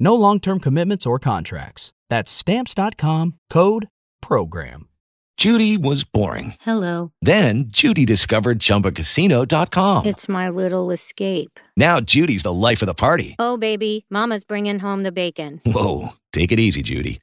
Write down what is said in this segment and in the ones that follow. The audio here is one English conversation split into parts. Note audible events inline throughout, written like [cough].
No long term commitments or contracts. That's Stamps.com code PROGRAM. Judy was boring. Hello. Then Judy discovered ChumbaCasino.com. It's my little escape. Now Judy's the life of the party. Oh, baby, Mama's bringing home the bacon. Whoa, take it easy, Judy.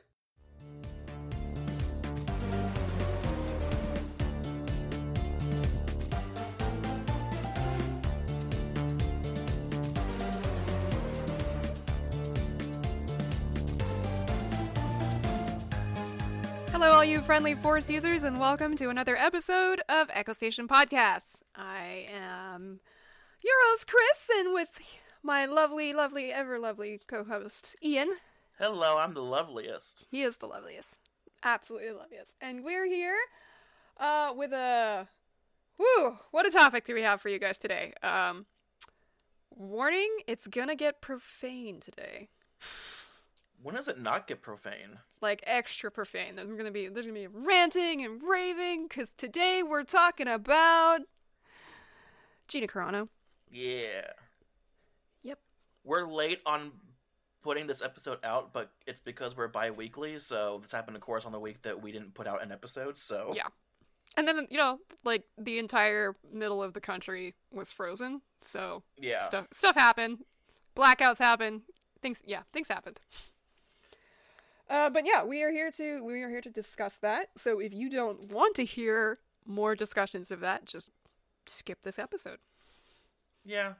Hello, all you friendly Force users, and welcome to another episode of Echo Station Podcasts. I am your host, Chris, and with my lovely, lovely, ever lovely co host, Ian. Hello, I'm the loveliest. He is the loveliest. Absolutely the loveliest. And we're here uh, with a. Woo! What a topic do we have for you guys today? Um, warning, it's gonna get profane today. When does it not get profane? like extra profane. There's gonna be there's gonna be ranting and raving because today we're talking about Gina Carano. Yeah. Yep. We're late on putting this episode out, but it's because we're bi-weekly, so this happened of course on the week that we didn't put out an episode, so Yeah. And then you know like the entire middle of the country was frozen, so Yeah. stuff stuff happened, blackouts happened, things yeah things happened. Uh, but yeah, we are here to we are here to discuss that. So if you don't want to hear more discussions of that, just skip this episode. Yeah.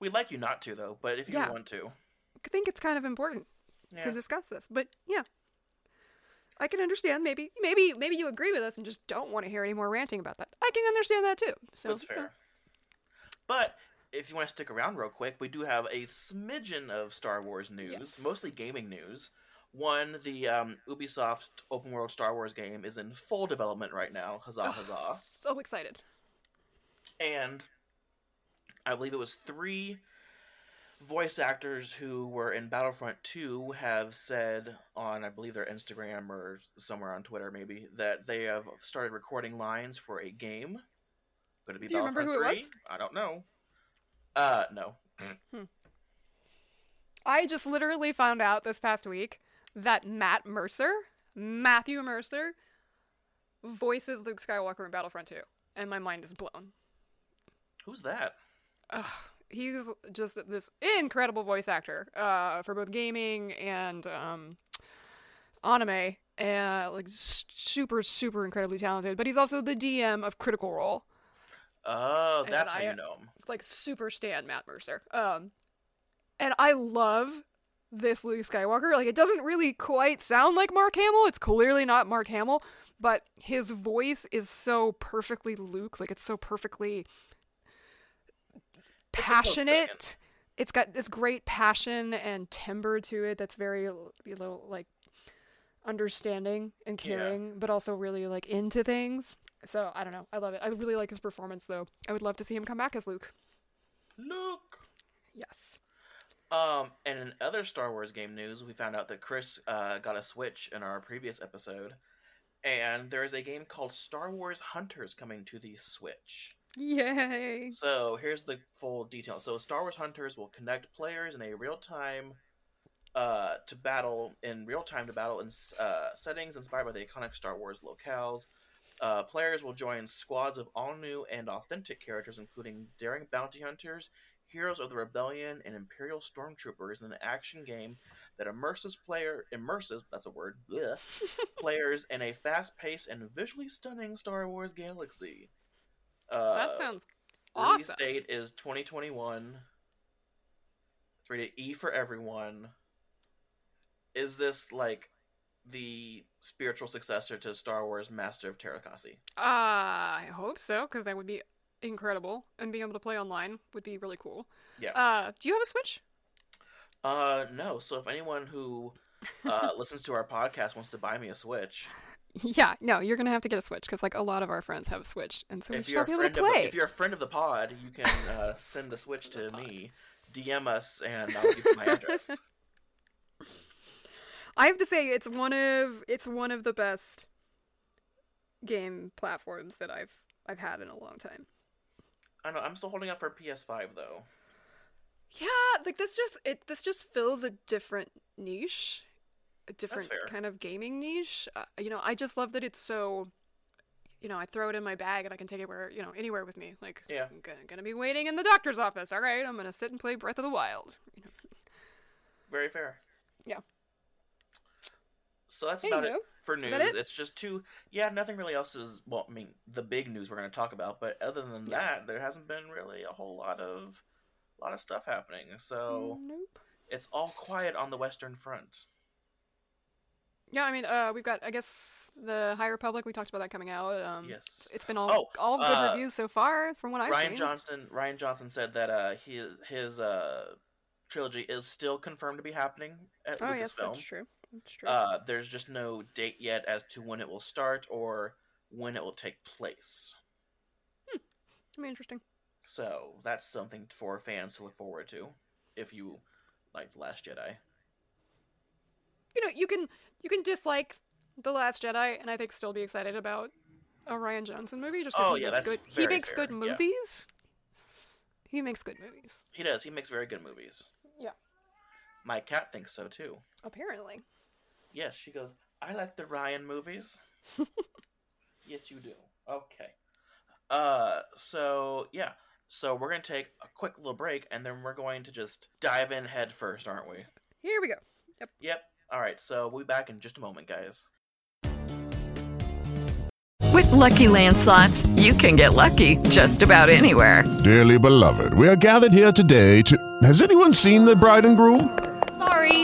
We'd like you not to though, but if you Yeah. want to. I think it's kind of important Yeah. to discuss this. But yeah, I can understand. Maybe, maybe, maybe you agree with us and just don't want to hear any more ranting about that. I can understand that too. So That's fair. But if you want to stick around real quick, we do have a smidgen of Star Wars news, Yes. mostly gaming news. One, the um, Ubisoft open world Star Wars game is in full development right now. Huzzah, yeah. huzzah. So excited. and I believe it was three voice actors who were in Battlefront 2 have said on, I believe, their Instagram or somewhere on Twitter maybe, that they have started recording lines for a game. Could it be Do Battlefront who it 3? was? I don't know. Uh, no. I just literally found out this past week that Matt Mercer, Matthew Mercer, voices Luke Skywalker in Battlefront 2, and my mind is blown. Who's that? he's just this incredible voice actor uh, for both gaming and um, anime, and like super, super incredibly talented. But he's also the DM of Critical Role. Oh, that's how I- you know him. It's like super stan Matt Mercer. Um, and I love this Luke Skywalker. Like it doesn't really quite sound like Mark Hamill. It's clearly not Mark Hamill, but his voice is so perfectly Luke. Like it's so perfectly passionate. It's got this great passion and timbre to it that's very you know like understanding and Yeah. caring, but also really like into things. So I don't know. I love it. I really like his performance though. I would love to see him come back as Luke. Luke! Yes. Um, and in other Star Wars game news, we found out that Chris uh, got a Switch in our previous episode, and there is a game called Star Wars Hunters coming to the Switch. Yay! So here's the full detail. So Star Wars Hunters will connect players in a real time uh, to battle in real time to battle in uh, settings inspired by the iconic Star Wars locales. Uh, players will join squads of all new and authentic characters, including daring bounty hunters, heroes of the rebellion, and imperial stormtroopers in an action game that immerses player immerses that's a word bleh, [laughs] players in a fast-paced and visually stunning Star Wars galaxy. Uh, that sounds awesome. Release date is 2021. It's rated E for everyone. Is this like the spiritual successor to Star Wars Master of Teräs Käsi? Uh, I hope so, because that would be incredible, and being able to play online would be really cool. Yeah. Uh, do you have a Switch? Uh, no. So if anyone who uh, [laughs] listens to our podcast wants to buy me a Switch, Yeah, no, you're gonna have to get a Switch because like a lot of our friends have a Switch, and so we if should you're a be able friend to of play. the, if you're a friend of the pod, you can [laughs] uh, send a Switch to me, DM us, and I'll give you my address. [laughs] I have to say it's one of it's one of the best game platforms that I've I've had in a long time. I know I'm still holding up for PS5 though. Yeah, like this just it this just fills a different niche, a different kind of gaming niche. Uh, you know, I just love that it's so. You know, I throw it in my bag and I can take it where you know anywhere with me. Like, Yeah. I'm gonna, gonna be waiting in the doctor's office. All right, I'm gonna sit and play Breath of the Wild. You know, Very fair. Yeah. So that's about it for news. it? It's just two. Yeah, nothing really else is. Well, I mean, the big news we're going to talk about, but other than Yeah. that, there hasn't been really a whole lot of, a lot of stuff happening. So nope. it's all quiet on the Western Front. Yeah, I mean, uh, we've got I guess the High Republic. We talked about that coming out. Um, Yes. it's been all Oh, all good uh, reviews so far from what I've Rian seen. Johnson. Rian Johnson said that uh, his his uh, trilogy is still confirmed to be happening at oh yes, Lucasfilm. true. That's true. Uh, there's just no date yet as to when it will start or when it will take place. I mean, interesting. So that's something for fans to look forward to if you like The Last Jedi. you know, you can you can dislike the Last Jedi, and I think still be excited about a Rian Johnson movie just because Oh, he yeah, makes good. He makes fair, good yeah. movies. He makes good movies. He does. He makes very good movies. Yeah. My cat thinks so too. Apparently. Yes, she goes, I like the Rian movies. [laughs] yes, you do. Okay. Uh, so yeah. So we're gonna take a quick little break, and then we're going to just dive in head first, aren't we? Here we go. Yep. Yep. All right. So we'll be back in just a moment, guys. With Lucky Land slots, you can get lucky just about anywhere. Dearly beloved, we are gathered here today to. Has anyone seen the bride and groom? Sorry,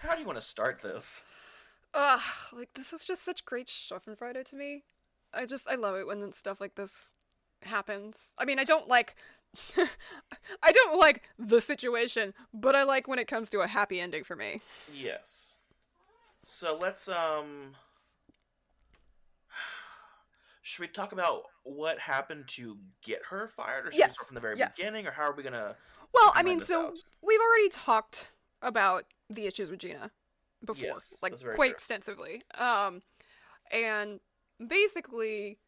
how do you want to start this? Ugh, like this is just such great Schadenfreude to me. I just I love it when stuff like this happens. I mean, I don't like [laughs] I don't like the situation, but I like when it comes to a happy ending for me. Yes. So let's um. Should we talk about what happened to get her fired, or should we Yes, start from the very yes. beginning, or how are we gonna? Well, I mean, so out? we've already talked about the issues with Gina before, Yes, like quite true. extensively. Um, and basically,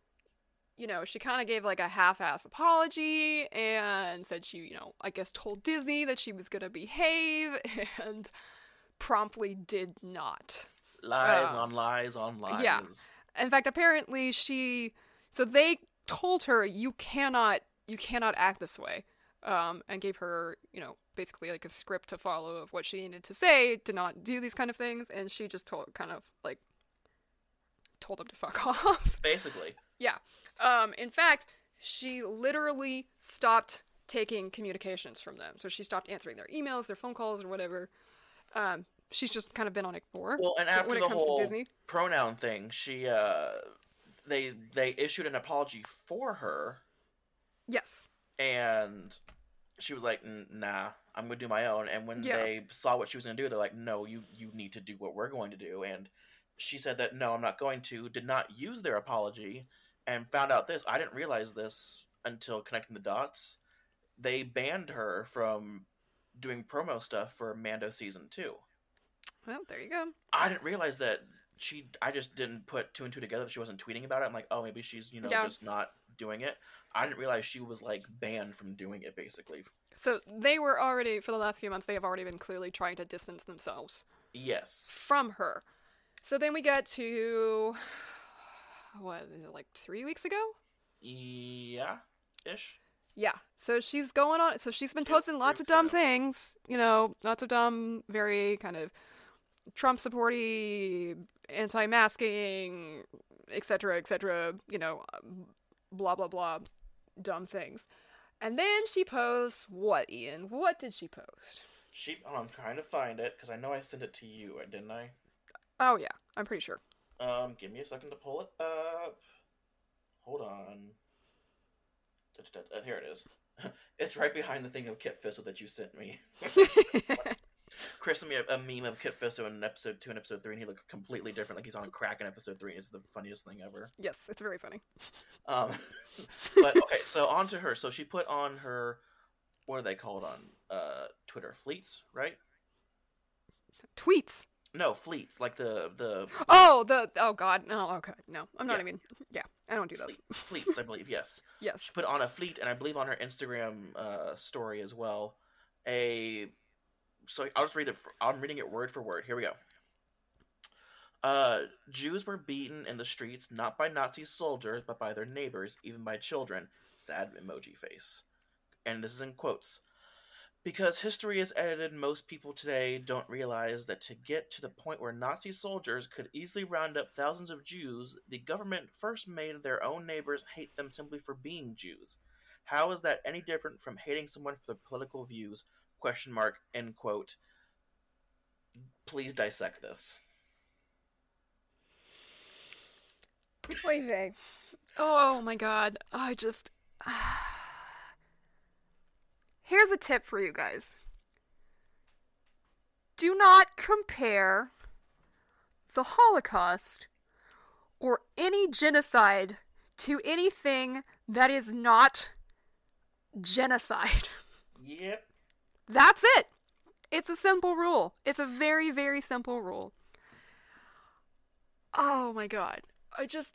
you know, she kind of gave like a half-ass apology and said she, you know, I guess told Disney that she was gonna behave [laughs] and promptly did not. Lies Uh, on lies on lies. yeah. In fact, apparently she so they told her you cannot you cannot act this way. Um, and gave her, you know, basically like a script to follow of what she needed to say to not do these kind of things, and she just told kind of like told them to fuck [laughs] off. Basically, yeah. Um, in fact, she literally stopped taking communications from them. So she stopped answering their emails, their phone calls, or whatever. Um, she's just kind of been on ignore. well, and after when it the comes whole to Disney. pronoun thing, she uh, they they issued an apology for her, Yes. And she was like, "Nah, I'm gonna do my own." And when Yeah. they saw what she was gonna do, they're like, "No, you you need to do what we're going to do." And she said that no, I'm not going to. Did not use their apology, and found out this. I didn't realize this until connecting the dots. They banned her from doing promo stuff for Mando season two. Well, there you go. I didn't realize that she. I just didn't put two and two together. She wasn't tweeting about it. I'm like, oh, maybe she's you know Yeah. just not doing it. I didn't realize she was like banned from doing it. Basically, So they were already for the last few months. They have already been clearly trying to distance themselves yes. from her. So then we get to what is it like three weeks ago? Yeah, ish. Yeah. So she's going on. So she's been posting lots of dumb things. You know, lots of dumb, very kind of Trump supporty, anti-masking, etc., etc. You know, blah blah blah, dumb things. And then she posts what, Ian? What did she post? She. Oh, I'm trying to find it because I know I sent it to you, didn't I? Oh yeah, I'm pretty sure. Um, give me a second to pull it up. Hold on. Here it is. [laughs] It's right behind the thing of Kit Fisto that you sent me. [laughs] [laughs] Chris sent me a, a meme of Kit Fisto in episode two and episode three, and he looked completely different, like he's on crack in episode three. It's the funniest thing ever. Yes, it's very funny. Um, [laughs] but okay, so on to her. So she put on her, what are they called on uh, Twitter? Fleets, right? Tweets. No, fleets, like the the Oh, the oh god, no, okay, no, I'm not Yeah. even. Yeah, I don't do those. fleets, I believe. Yes. [laughs] Yes. She put on a fleet, and I believe on her Instagram uh, story as well. A so I'll just read it. I'm reading it word for word. Here we go. Uh, Jews were beaten in the streets not by Nazi soldiers, but by their neighbors, even by children. Sad emoji face. And this is in quotes. Because history is edited, most people today don't realize that to get to the point where Nazi soldiers could easily round up thousands of Jews, the government first made their own neighbors hate them simply for being Jews. How is that any different from hating someone for their political views? Question mark. End quote. Please dissect this. Oy vey. Oh my god. I just. [sighs] Here's a tip for you guys do not compare the Holocaust or any genocide to anything that is not genocide. Yep. That's it. It's a simple rule. It's a very, very simple rule. Oh my god. I just.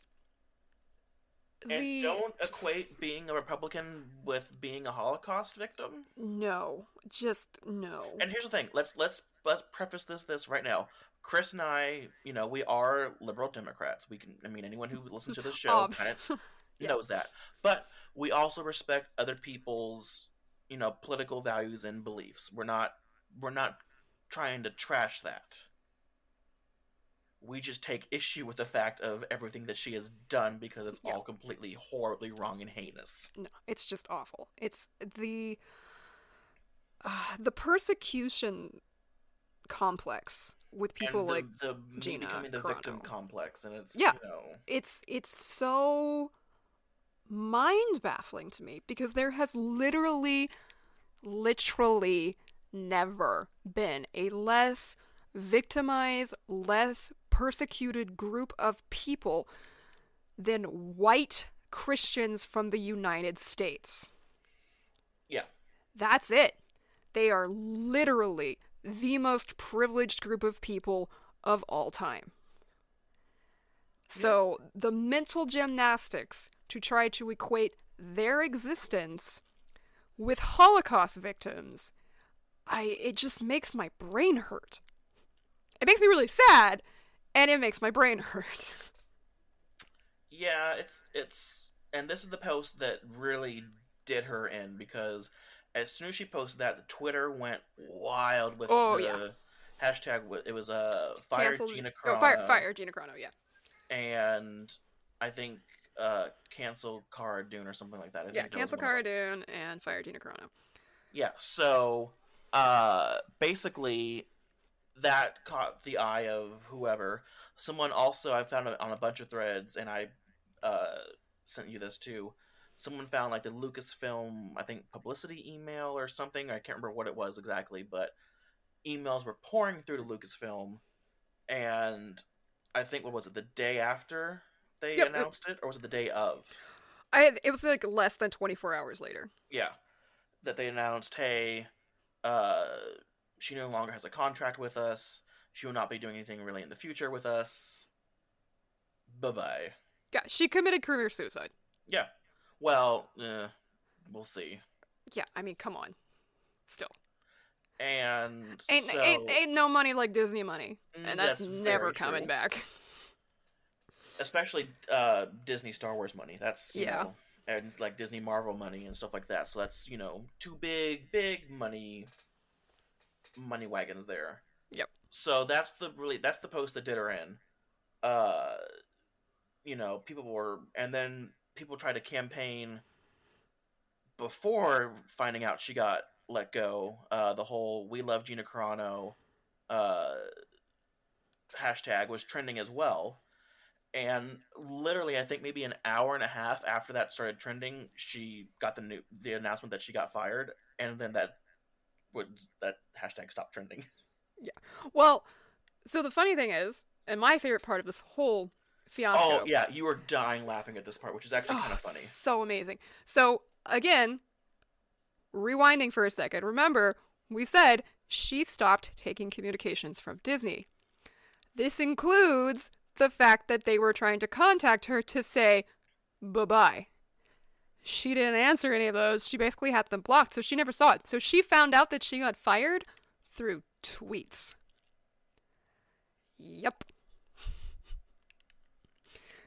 And The- don't equate being a Republican with being a Holocaust victim. No. Just no. And here's the thing. Let's let's let's preface this this right now. Chris and I, you know, we are liberal Democrats. We can I mean anyone who listens to this [laughs] show kind of [laughs] knows that. But we also respect other people's, you know, political values and beliefs. We're not we're not trying to trash that. We just take issue with the fact of everything that she has done because it's all completely horribly wrong and heinous. No, it's just awful. It's the uh, the persecution complex with people the, like the Gina becoming the Carano. victim complex, and it's Yeah. you know it's it's so mind baffling to me because there has literally literally never been a less victimized less persecuted group of people than white christians from the united states. Yeah. that's it. They are literally the most privileged group of people of all time. So the mental gymnastics to try to equate their existence with Holocaust victims, I it just makes my brain hurt. It makes me really sad, and it makes my brain [laughs] hurt. Yeah, it's it's and this is the post that really did her in because as soon as she posted that, Twitter went wild with Oh, the yeah. hashtag. It was uh, fire Cancel- Gina oh, fire, fire Gina Carano, yeah. and I think uh, cancel Cara Dune or something like that. I Yeah, cancel. Cara Dune and fire Gina Carano. Yeah, so uh basically that caught the eye of whoever. Someone also I found on a bunch of threads and I uh sent you this too. someone found like the Lucasfilm, I think, publicity email or something. I can't remember what it was exactly, but emails were pouring through to Lucasfilm, and I think what was it the day after they Yep, announced it, or was it the day of? I it was like less than 24 hours later. Yeah, that they announced, hey, uh, she no longer has a contract with us. She will not be doing anything really in the future with us. Bye bye. Yeah, she committed career suicide. Yeah. Well, uh, we'll see. Yeah, I mean, come on. Still. And Ain't, so, ain't, ain't no money like Disney money. Mm, And that's, that's never coming true. back. [laughs] especially uh, Disney Star Wars money. That's Yeah. know, and like Disney Marvel money and stuff like that. So that's you know two big big money money wagons there. Yep. So that's the really that's the post that did her in. Uh, you know, people were and then people tried to campaign before finding out she got let go. Uh, the whole "We love Gina Carano" uh, hashtag was trending as well. And literally, I think maybe an hour and a half after that started trending, she got the new the announcement that she got fired, and then that would that hashtag stopped trending. [laughs] Yeah. Well, so the funny thing is, and my favorite part of this whole fiasco. Oh yeah, you were dying laughing at this part, which is actually kind Oh, of funny. So amazing. So again, rewinding for a second. Remember, we said she stopped taking communications from Disney. This includes the fact that they were trying to contact her to say bye bye. She didn't answer any of those. She basically had them blocked, so she never saw it. So she found out that she got fired through tweets. Yep. [laughs]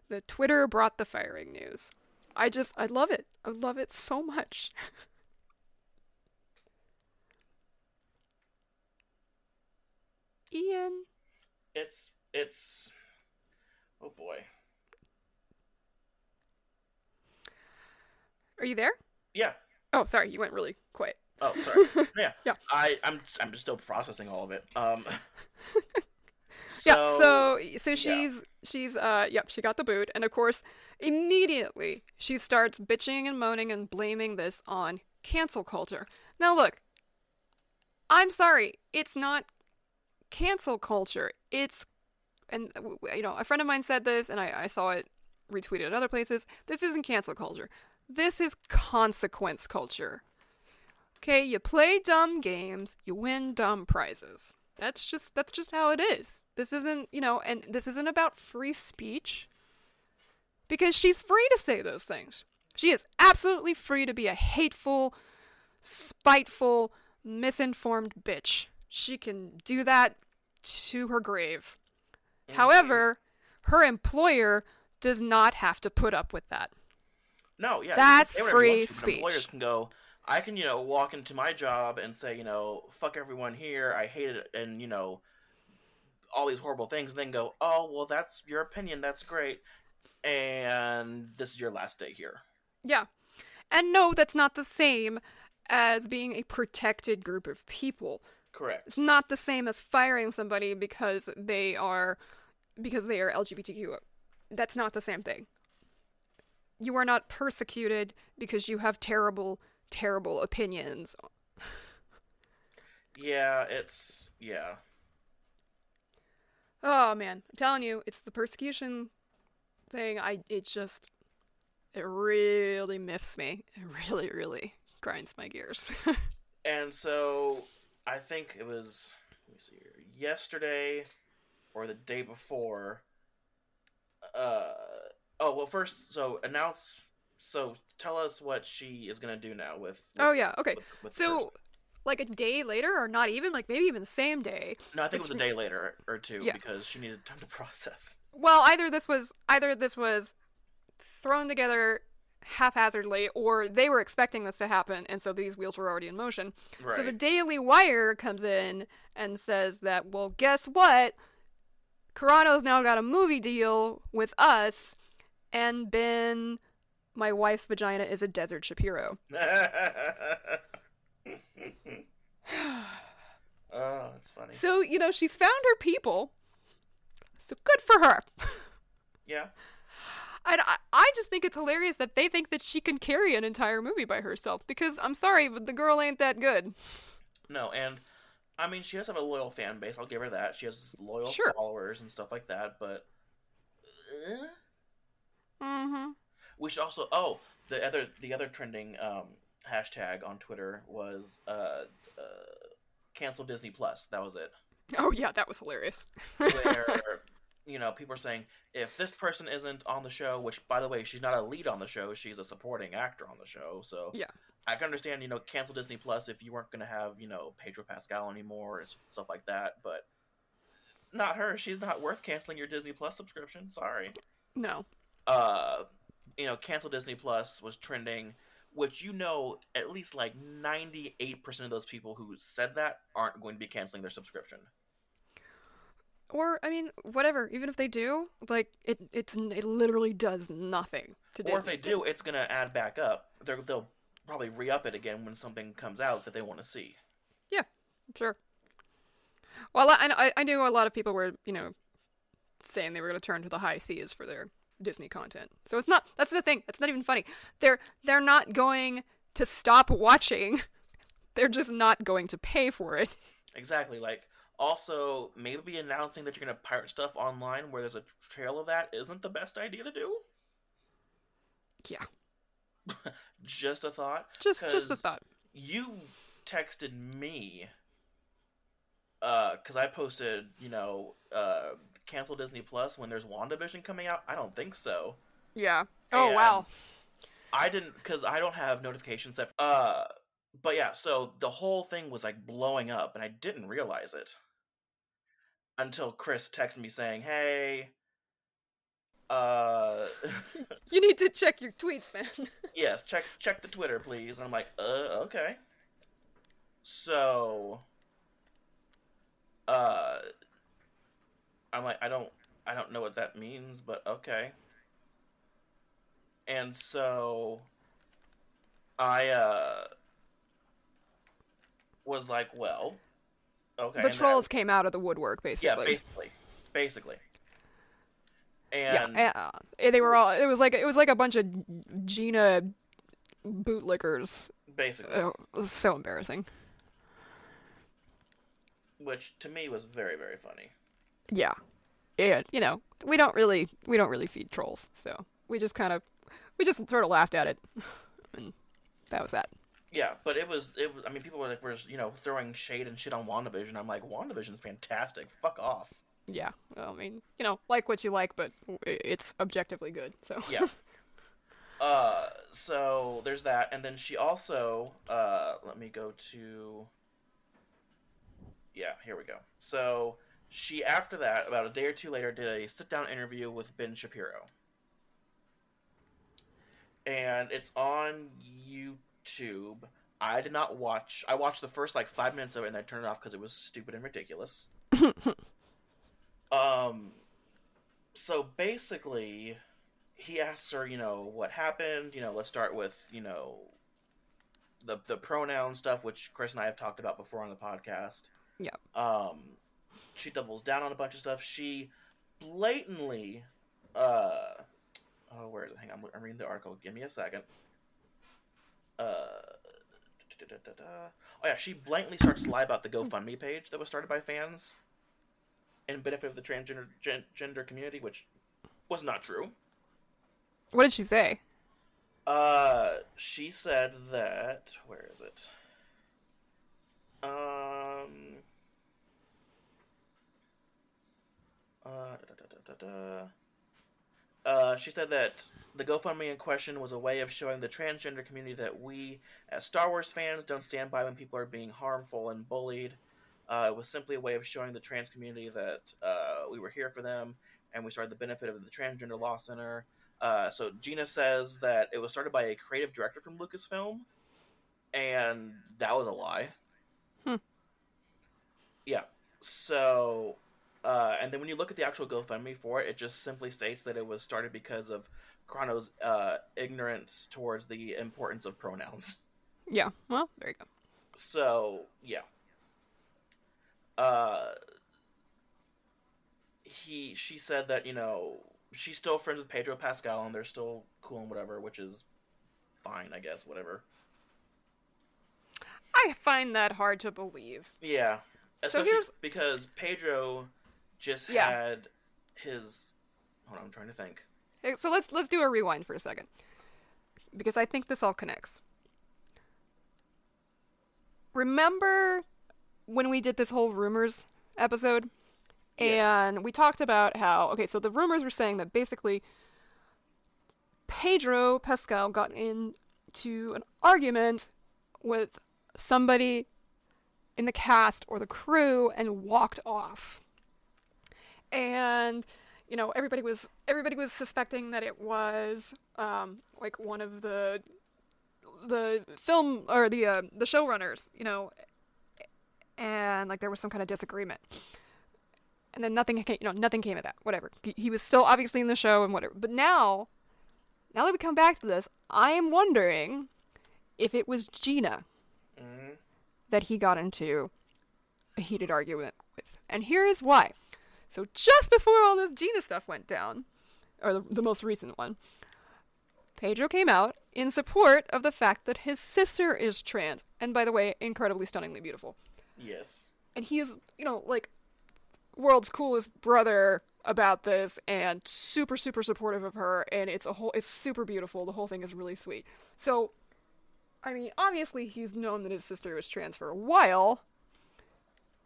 The Twitter brought the firing news. I just, I love it. I love it so much. [laughs] Ian, It's it's oh boy. are you there? Yeah. Oh, sorry, you went really quiet. Oh, sorry. [laughs] yeah. Yeah. I I'm I'm just still processing all of it. Um. [laughs] yeah, so- so so yeah. she's she's uh yep, she got the boot and of course immediately she starts bitching and moaning and blaming this on cancel culture. Now look, I'm sorry, it's not cancel culture. It's and uh, w- you know, a friend of mine said this and I, I saw it retweeted at other places. This isn't cancel culture. This is consequence culture. Okay, you play dumb games, you win dumb prizes. That's just that's just how it is. This isn't, you know, and this isn't about free speech. Because she's free to say those things. She is absolutely free to be a hateful, spiteful, misinformed bitch. She can do that to her grave. Mm-hmm. However, her employer does not have to put up with that. No, yeah, That's say whatever you want free but Employers speech. can go. I can, you know, walk into my job and say, you know, fuck everyone here. I hate it, and you know, all these horrible things. And then go, oh well, that's your opinion. That's great, and this is your last day here. Yeah. And no, that's not the same as being a protected group of people. Correct. It's not the same as firing somebody because they are because they are LGBTQ. That's not the same thing. You are not persecuted because you have terrible terrible opinions. [laughs] Yeah, it's yeah. Oh man, I'm telling you, it's the persecution thing. I it just it really miffs me. It really really grinds my gears. [laughs] And so I think it was let me see here, yesterday or the day before. Uh oh well first so announce so tell us what she is gonna do now with. oh yeah, okay. with- with so like a day later or not even like maybe even the same day. no, I think it was a day later or two Yeah. because she needed time to [laughs] process. Well, either this was either this was thrown together haphazardly or they were expecting this to happen and so these wheels were already in motion. So the Daily Wire comes in and says that, well, guess what? Carano's now got a movie deal with us and Ben my wife's vagina is a desert Shapiro. [laughs] oh, it's funny. So, you know, she's found her people. So good for her. Yeah. And I, I just think it's hilarious that they think that she can carry an entire movie by herself because I'm sorry, but the girl ain't that good. No, and I mean she does have a loyal fan base. I'll give her that. She has loyal Sure. followers and stuff like that. But uh, Mm-hmm. we should also. Oh, the other the other trending um, hashtag on Twitter was uh, uh, cancel Disney Plus. That was it. Oh yeah, that was hilarious. [laughs] Where you know people are saying if this person isn't on the show, which by the way she's not a lead on the show, she's a supporting actor on the show. So Yeah. I can understand, you know, cancel Disney Plus if you weren't going to have, you know, Pedro Pascal anymore and stuff like that, but not her. She's not worth canceling your Disney Plus subscription. Sorry. No. Uh, you know, cancel Disney Plus was trending, which you know, at least like 98% of those people who said that aren't going to be canceling their subscription. Or I mean, whatever. Even if they do, like it, it's it literally does nothing to Or if they do, it's going to add back up. They're, they'll probably re up it again when something comes out that they want to see. Yeah, sure. Well, I, I I knew a lot of people were you know saying they were going to turn to the high seas for their Disney content. So it's not. That's the thing. It's not even funny. They're they're not going to stop watching. [laughs] They're just not going to pay for it. Exactly. Like, also, maybe announcing that you're going to pirate stuff online where there's a trail of that isn't the best idea to do. Yeah. [laughs] Just a thought. Just just a thought. You texted me, uh, because I posted, you know, uh, cancel Disney Plus when there's WandaVision coming out. I don't think so. Yeah. Oh And wow. I didn't because I don't have notifications set. Uh, but yeah, so the whole thing was like blowing up, and I didn't realize it until Chris texted me saying, "Hey, uh, [laughs] [laughs] You need to check your tweets, man. [laughs] yes, check check the Twitter, please." And I'm like, "Uh, okay." So, uh, I'm like, I don't, I don't know what that means, but okay. And so, I uh was like, well, okay. the trolls came out of the woodwork, basically. yeah, basically, basically. And yeah, uh, they were all. It was like it was like a bunch of Gina bootlickers. basically, Oh, it was so embarrassing. which to me was very, very funny. Yeah, and you know we don't really we don't really feed trolls, so we just kind of we just sort of laughed at it, [laughs] and that was that. Yeah, but it was it was. I mean, people were like, were you know throwing shade and shit on WandaVision. I'm like, WandaVision's fantastic. Fuck off. Yeah, well, I mean, you know, like what you like, but it's objectively good. So Yeah. [laughs] uh, so there's that, and then she also uh, let me go to. Yeah, here we go. So she after that, about a day or two later, did a sit down interview with Ben Shapiro, and it's on YouTube. I did not watch. I watched the first like five minutes of it, and I turned it off because it was stupid and ridiculous. [laughs] um. So basically, he asks her, you know, what happened. You know, let's start with, you know, the the pronoun stuff, which Chris and I have talked about before on the podcast. yeah, Um, she doubles down on a bunch of stuff. She blatantly, uh, oh, where is it? Hang on, I'm reading the article. Give me a second. Uh, oh yeah, she blatantly starts to lie about the GoFundMe page that was started by fans in benefit of the transgender gen- gender community, which was not true. what did she say? Uh, she said that. Where is it? Um. Uh, da, da, da, da, da. Uh, she said that the GoFundMe in question was a way of showing the transgender community that we, as Star Wars fans, don't stand by when people are being harmful and bullied. Uh, it was simply a way of showing the trans community that uh, we were here for them, and we started the benefit of the Transgender Law Center. Uh, so Gina says that it was started by a creative director from Lucasfilm, and that was a lie. Hmm. Yeah. So, uh, and then when you look at the actual GoFundMe for it, it just simply states that it was started because of Carano's uh, ignorance towards the importance of pronouns. Yeah, well, there you go. So, yeah. Uh, he, she said that you know she's still friends with Pedro Pascal, and they're still cool and whatever, which is fine, I guess. Whatever. I find that hard to believe. Yeah. So here's- because Pedro just Yeah. had his. Hold on, I'm trying to think. So let's let's do a rewind for a second. Because I think this all connects. Remember when we did this whole rumors episode? And we talked about how okay, so the rumors were saying that basically Pedro Pascal got into an argument with somebody in the cast or the crew and walked off. And you know, everybody was everybody was suspecting that it was um, like one of the the film or the uh, the showrunners, you know, and like there was some kind of disagreement. And then nothing came, you know, nothing came of that. Whatever. He, he was still obviously in the show and whatever. But now, now that we come back to this, I am wondering if it was Gina that he got into a heated argument with. And here is why. So just before all this Gina stuff went down, or the, the most recent one, Pedro came out in support of the fact that his sister is trans, and by the way, incredibly stunningly beautiful. Yes. And he is, you know, like world's coolest brother about this and super super supportive of her and it's a whole it's super beautiful. The whole thing is really sweet. So I mean, obviously he's known that his sister was trans for a while.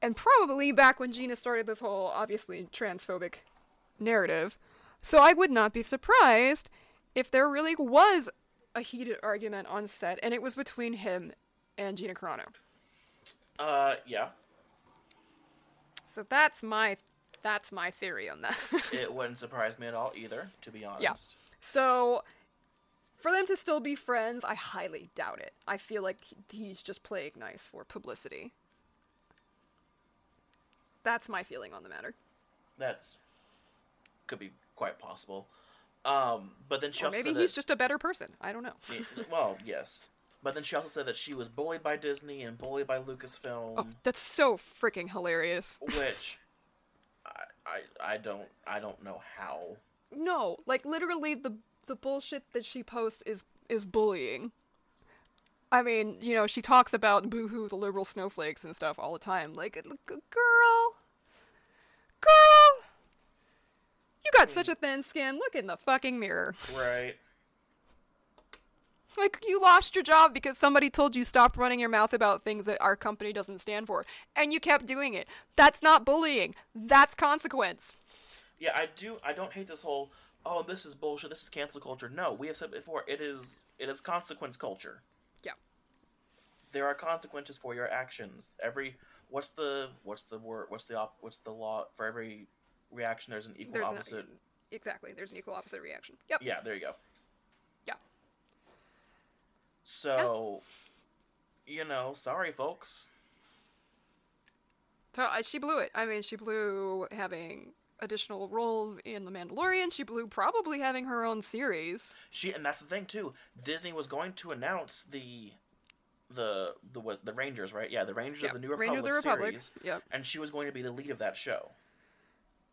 And probably back when Gina started this whole obviously transphobic narrative. So I would not be surprised if there really was a heated argument on set and it was between him and Gina Carano. Uh, yeah. So that's my that's my theory on that. [laughs] it wouldn't surprise me at all either, to be honest. Yeah. So for them to still be friends, I highly doubt it. I feel like he's just playing nice for publicity. That's my feeling on the matter. That's could be quite possible. Um, but then she Or also maybe he's that, just a better person. I don't know. Yeah, well, yes. But then she also said that she was bullied by Disney and bullied by Lucasfilm, Oh, that's so freaking hilarious. which I, I I don't I don't know how. No, like literally the the bullshit that she posts is is bullying. I mean, you know, she talks about boohoo the liberal snowflakes and stuff all the time. Like, girl, girl, you got such a thin skin. Look in the fucking mirror. Right. Like, you lost your job because somebody told you stop running your mouth about things that our company doesn't stand for, and you kept doing it. That's not bullying. That's consequence. Yeah, I do. I don't hate this whole. Oh, this is bullshit. This is cancel culture. No, we have said before. It is. It is consequence culture. Yeah. There are consequences for your actions. Every. What's the. What's the word? What's the op? What's the law? For every reaction, there's an equal There's an- opposite. exactly. There's an equal opposite reaction. Yep. Yeah, there you go. Yeah. So, you know, sorry, folks. So uh, she blew it. I mean, she blew having additional roles in The Mandalorian. She blew probably having her own series. She and that's the thing too. Disney was going to announce the the the was the Rangers, right? Yeah, the Rangers of the New Republic, of the Republic, series. yep. And she was going to be the lead of that show.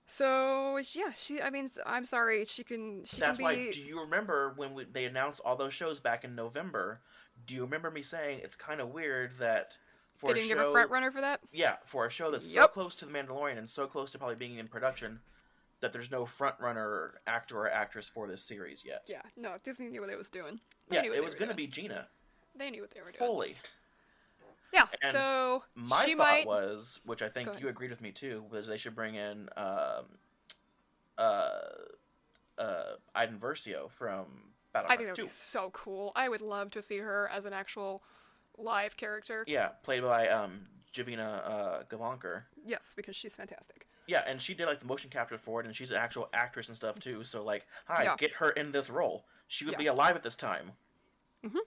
So yeah, she. I mean, I'm sorry. She can. She That's can why. be. Do you remember when we, they announced all those shows back in November? Do you remember me saying it's kind of weird that for they didn't show, give a front runner for that. Yeah, for a show that's so close to the Mandalorian and so close to probably being in production, that there's no front runner actor or actress for this series yet. Yeah. No, Disney knew what it was doing. They Yeah, it was going to be Gina They knew what they were doing. fully. Yeah. And so My thought might. was, which I think you agreed with me too, was they should bring in um, uh, uh, Iden Versio from I Battlefront think that would 2. be so cool. I would love to see her as an actual live character. Yeah, played by um, Janina uh, Gavankar. Yes, because she's fantastic. Yeah, and she did like the motion capture for it, and she's an actual actress and stuff too. So like, hi, Yeah. get her in this role. She would Yeah. be alive at this time. Mhm.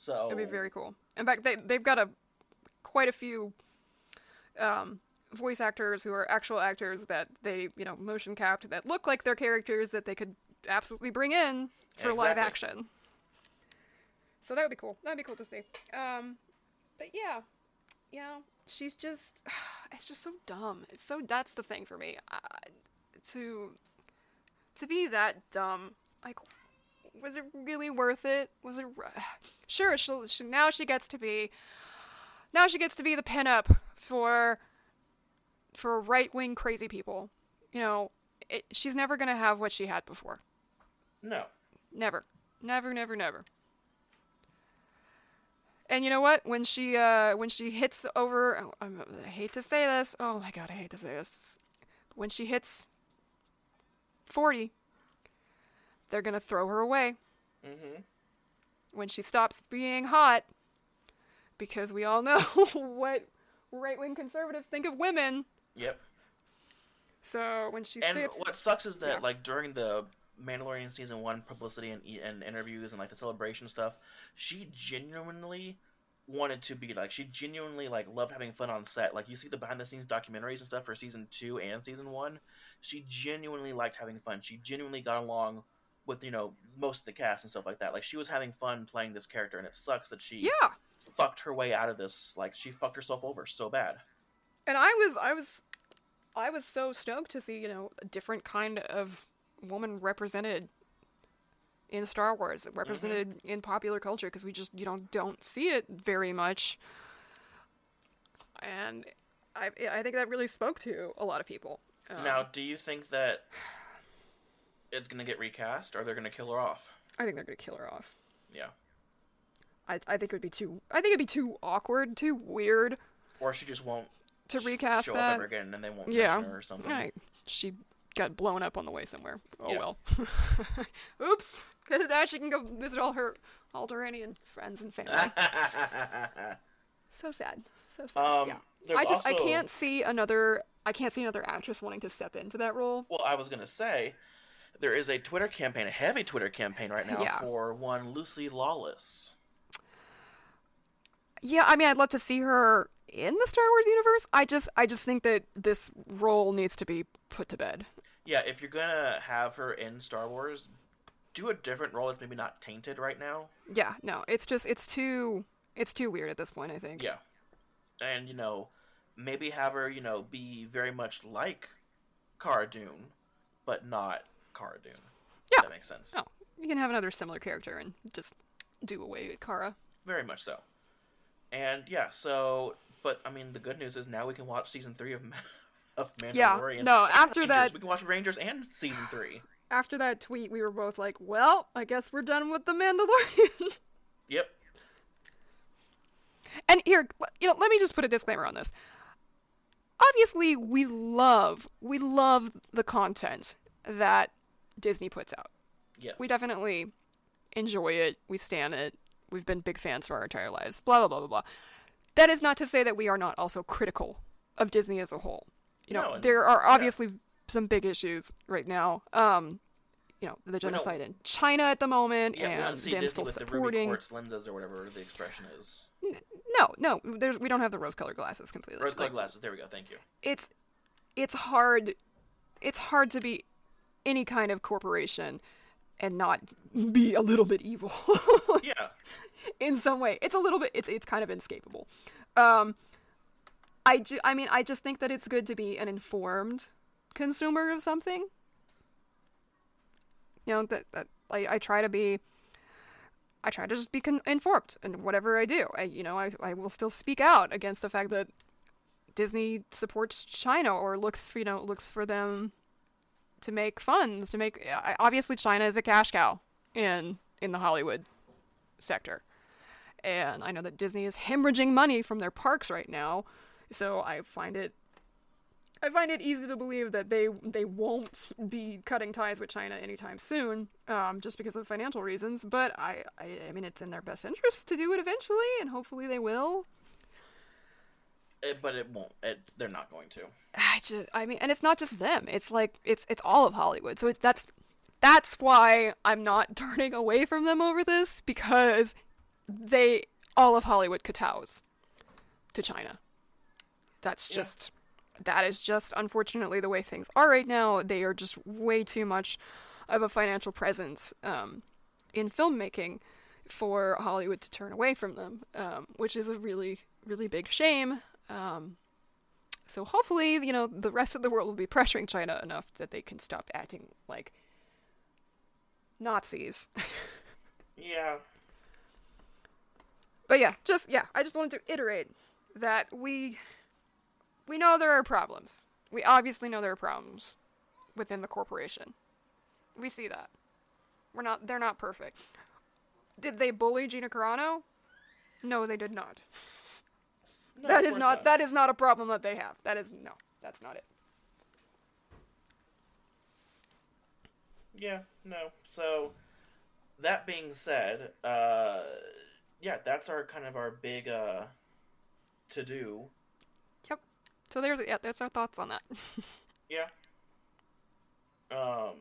So It'd be very cool. In fact, they they've got a quite a few um, voice actors who are actual actors that they you know motion capped that look like their characters that they could absolutely bring in for live action. So that would be cool. That'd be cool to see. Um, but yeah, you know, she's just [sighs] it's just so dumb. It's so that's the thing for me. Uh, to to be that dumb. Like, was it really worth it? Was it? [sighs] Sure, she'll, she now she gets to be. Now she gets to be the pinup for. For right wing crazy people, you know, it, she's never gonna have what she had before. No. Never, never, never, never. And you know what? When she uh when she hits the over, oh, I hate to say this. Oh my god, I hate to say this. When she hits forty, they're gonna throw her away. Mm-hmm. When she stops being hot, because we all know [laughs] what right wing conservatives think of women. Yep. So when she And skips, what sucks is that Yeah. like during the Mandalorian season one publicity and, and interviews and like the celebration stuff, she genuinely wanted to be like she genuinely like loved having fun on set. Like you see the behind the scenes documentaries and stuff for season two and season one. She genuinely liked having fun. She genuinely got along with you know most of the cast and stuff like that. Like she was having fun playing this character, and it sucks that she yeah. fucked her way out of this. Like she fucked herself over so bad. and I was I was I was so stoked to see you know a different kind of woman represented in Star Wars, represented in popular culture because we just you know don't see it very much, and I I think that really spoke to a lot of people. Um, now, do you think that it's gonna get recast, or they're gonna kill her off? I think they're gonna kill her off. Yeah. I I think it would be too I think it'd be too awkward, too weird Or she just won't to sh- recast show that. up ever again, and they won't yeah, mention her or something. Right. She got blown up on the way somewhere. Oh Yeah. well. [laughs] Oops. [laughs] now she can go visit all her Alderaanian friends and family. [laughs] so sad. So sad. Um, yeah. I just I can't see another I can't see another actress wanting to step into that role. Well, I was gonna say there is a Twitter campaign, a heavy Twitter campaign right now Yeah. for one Lucy Lawless. Yeah, I mean I'd love to see her in the Star Wars universe. I just I just think that this role needs to be put to bed. Yeah, if you're gonna have her in Star Wars, do a different role that's maybe not tainted right now. Yeah, no, it's just it's too it's too weird at this point, I think. Yeah, and you know, maybe have her, you know, be very much like Cara Dune, but not Cara Dune. Yeah. that makes sense. No, you can have another similar character and just do away with Cara. Very much so. And yeah, so but I mean, the good news is now we can watch season three of [laughs] of Yeah, no, after Rangers. that- we can watch Rangers and season three. After that tweet, we were both like, "Well, I guess we're done with the Mandalorian." [laughs] Yep. and here, you know, let me just put a disclaimer on this. Obviously, we love we love the content that Disney puts out. Yes. We definitely enjoy it. We stand it. We've been big fans for our entire lives. Blah blah blah blah blah. That is not to say that we are not also critical of Disney as a whole. You know, No, and- there are yeah. obviously some big issues right now. Um, you know, the genocide in China at the moment, Yeah, and them Disney still with the supporting. quartz lenses or whatever the expression is. No, no, there's we don't have the rose-colored glasses completely. Rose-colored Like, glasses. There we go. Thank you. it's it's hard it's hard to be any kind of corporation and not be a little bit evil. [laughs] Yeah. in some way. It's a little bit it's it's kind of inescapable. Um i ju- i mean i just think that it's good to be an informed consumer of something. You know that, that I, I try to be i try to just be con- informed in whatever i do. I you know I, I will still speak out against the fact that disney supports china or looks for you know looks for them to make funds to make obviously china is a cash cow in in the hollywood sector and i know that disney is hemorrhaging money from their parks right now so i find it I find it easy to believe that they they won't be cutting ties with China anytime soon, um, just because of financial reasons. But I, I I mean it's in their best interest to do it eventually, and hopefully they will. It, but it won't. It, they're not going to. I just I mean, and it's not just them. It's like it's it's all of Hollywood. So it's that's that's why I'm not [laughs] turning away from them over this because they all of Hollywood kowtows to China. That's just that is just unfortunately the way things are right now. They are just way too much of a financial presence um, in filmmaking for Hollywood to turn away from them, um, which is a really really big shame. Um, so hopefully, you know, the rest of the world will be pressuring China enough that they can stop acting like Nazis. [laughs] Yeah. But yeah, just yeah, I just wanted to iterate that we we know there are problems. We obviously know there are problems within the corporation. We see that. We're not they're not perfect. Did they bully Gina Carano? No, they did not. [laughs] No, that is course not, that is not a problem that they have. That is no, that's not it. Yeah, no. So that being said, uh yeah, that's our kind of our big uh to do. Yep. So there's yeah, that's our thoughts on that. [laughs] Yeah. Um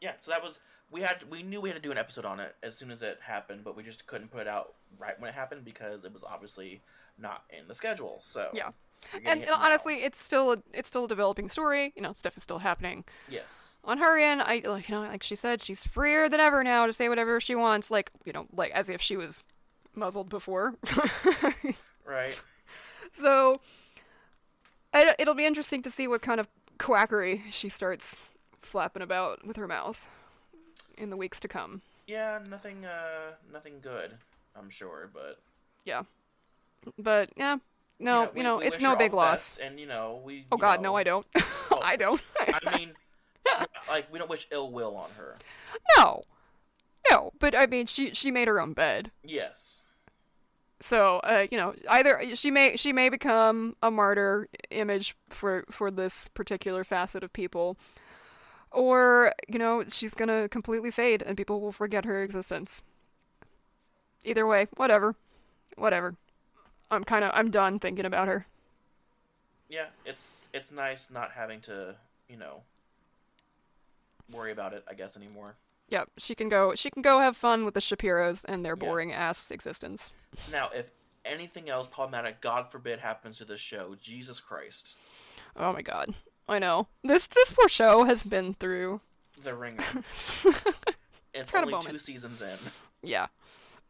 Yeah, so that was we had we knew we had to do an episode on it as soon as it happened, but we just couldn't put it out right when it happened because it was obviously not in the schedule. So yeah. And it now. honestly, it's still a, it's still a developing story. You know, stuff is still happening. Yes. On her end, I like you know, like she said, she's freer than ever now to say whatever she wants. Like you know, like as if she was muzzled before. [laughs] Right. so, I, it'll be interesting to see what kind of quackery she starts flapping about with her mouth in the weeks to come. Yeah, nothing uh nothing good, I'm sure, but Yeah, but yeah, no, you know, we- we it's no big loss. and you know, we Oh God, know, no, I don't. [laughs] I don't. I mean [laughs] like we don't wish ill will on her. no, no, but I mean, she she made her own bed. Yes. So, uh, you know, either she may she may become a martyr image for for this particular facet of people, or you know, she's gonna completely fade and people will forget her existence. Either way, whatever, whatever. I'm kind of I'm done thinking about her. Yeah, it's it's nice not having to, you know, worry about it, I guess anymore. Yep, she can go she can go have fun with the Shapiros and their boring ass existence. Now, if anything else problematic, God forbid, happens to this show, Jesus Christ, Oh my god, I know this this poor show has been through. the ringer. [laughs] it's only two seasons in. Yeah.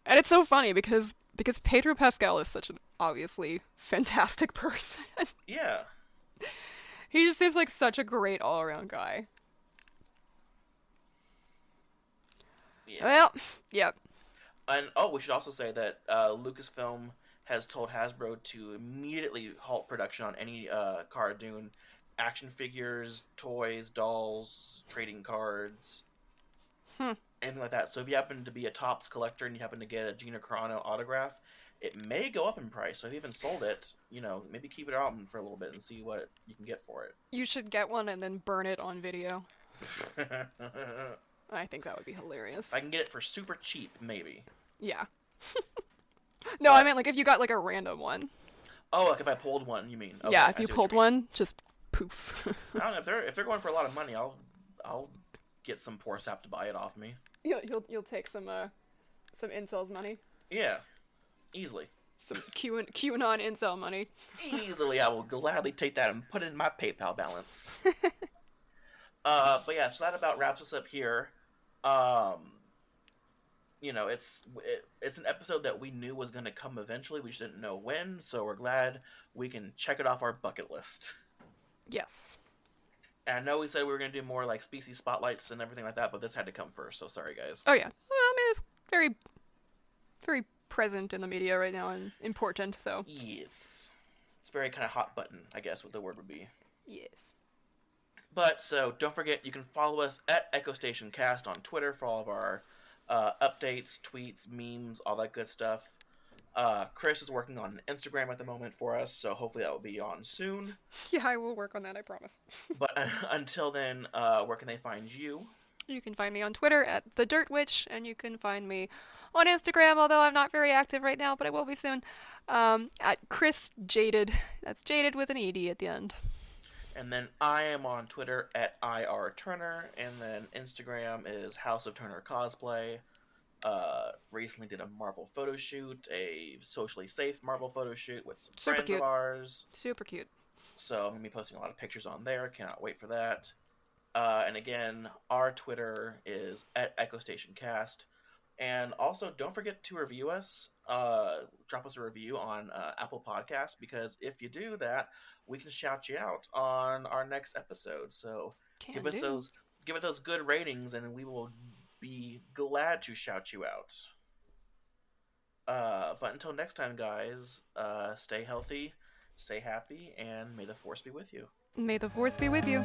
And it's so funny because because Pedro Pascal is such an obviously fantastic [laughs] person. Yeah. he just seems like such a great all-around guy. Yeah. Well, yep. And oh, we should also say that uh, Lucasfilm has told Hasbro to immediately halt production on any uh, Cara Dune action figures, toys, dolls, trading cards, Hmm. anything like that. So if you happen to be a Topps collector and you happen to get a Gina Carano autograph, it may go up in price. So if you haven't sold it, you know, maybe keep it out for a little bit and see what you can get for it. You should get one and then burn it on video. [laughs] I think that would be hilarious. I can get it for super cheap, maybe. Yeah. [laughs] no, I meant like if you got like a random one. Oh, like if I pulled one, you mean? Okay, yeah, if you pulled one, just poof. I don't know if they're if they're going for a lot of money, I'll I'll get some poor sap to buy it off me. you'll, you'll you'll take some uh some incels money. Yeah, easily, Some Q QAnon incel money. easily. I will gladly take that and put it in my PayPal balance. [laughs] uh, but yeah, so that about wraps us up here. Um, you know, it's it, it's an episode that we knew was going to come eventually. We just didn't know when, so we're glad we can check it off our bucket list. Yes. And I know we said we were going to do more like species spotlights and everything like that, but this had to come first. So sorry, guys. Oh yeah. Well, I mean, it's very, very present in the media right now and important. So Yes. It's very kind of hot button, I guess, what the word would be. yes. But so don't forget, you can follow us at Echo Station Cast on Twitter for all of our uh, updates, tweets, memes, all that good stuff. Uh, Chris is working on Instagram at the moment for us, so hopefully that will be on soon. [laughs] Yeah, I will work on that. I promise. [laughs] But uh, [laughs] until then, uh, where can they find you? You can find me on Twitter at the Dirt Witch, and you can find me on Instagram, although I'm not very active right now, but I will be soon. Um, at Chris Jaded. That's Jaded with an ed at the end. And then I am on Twitter at IR Turner, and then Instagram is House of Turner Cosplay. Uh, recently did a Marvel photo shoot, a socially safe Marvel photo shoot with some Super friends cute. of ours. Super cute. So I'm gonna be posting a lot of pictures on there. Cannot wait for that. Uh, and again, our Twitter is at Echo Station Cast. And also, don't forget to review us. Uh, drop us a review on uh, Apple Podcasts because if you do that, we can shout you out on our next episode. So Can give us do. those give it those good ratings, and we will be glad to shout you out. Uh, but until next time, guys, uh, stay healthy, stay happy, and may the force be with you. May the force be with you.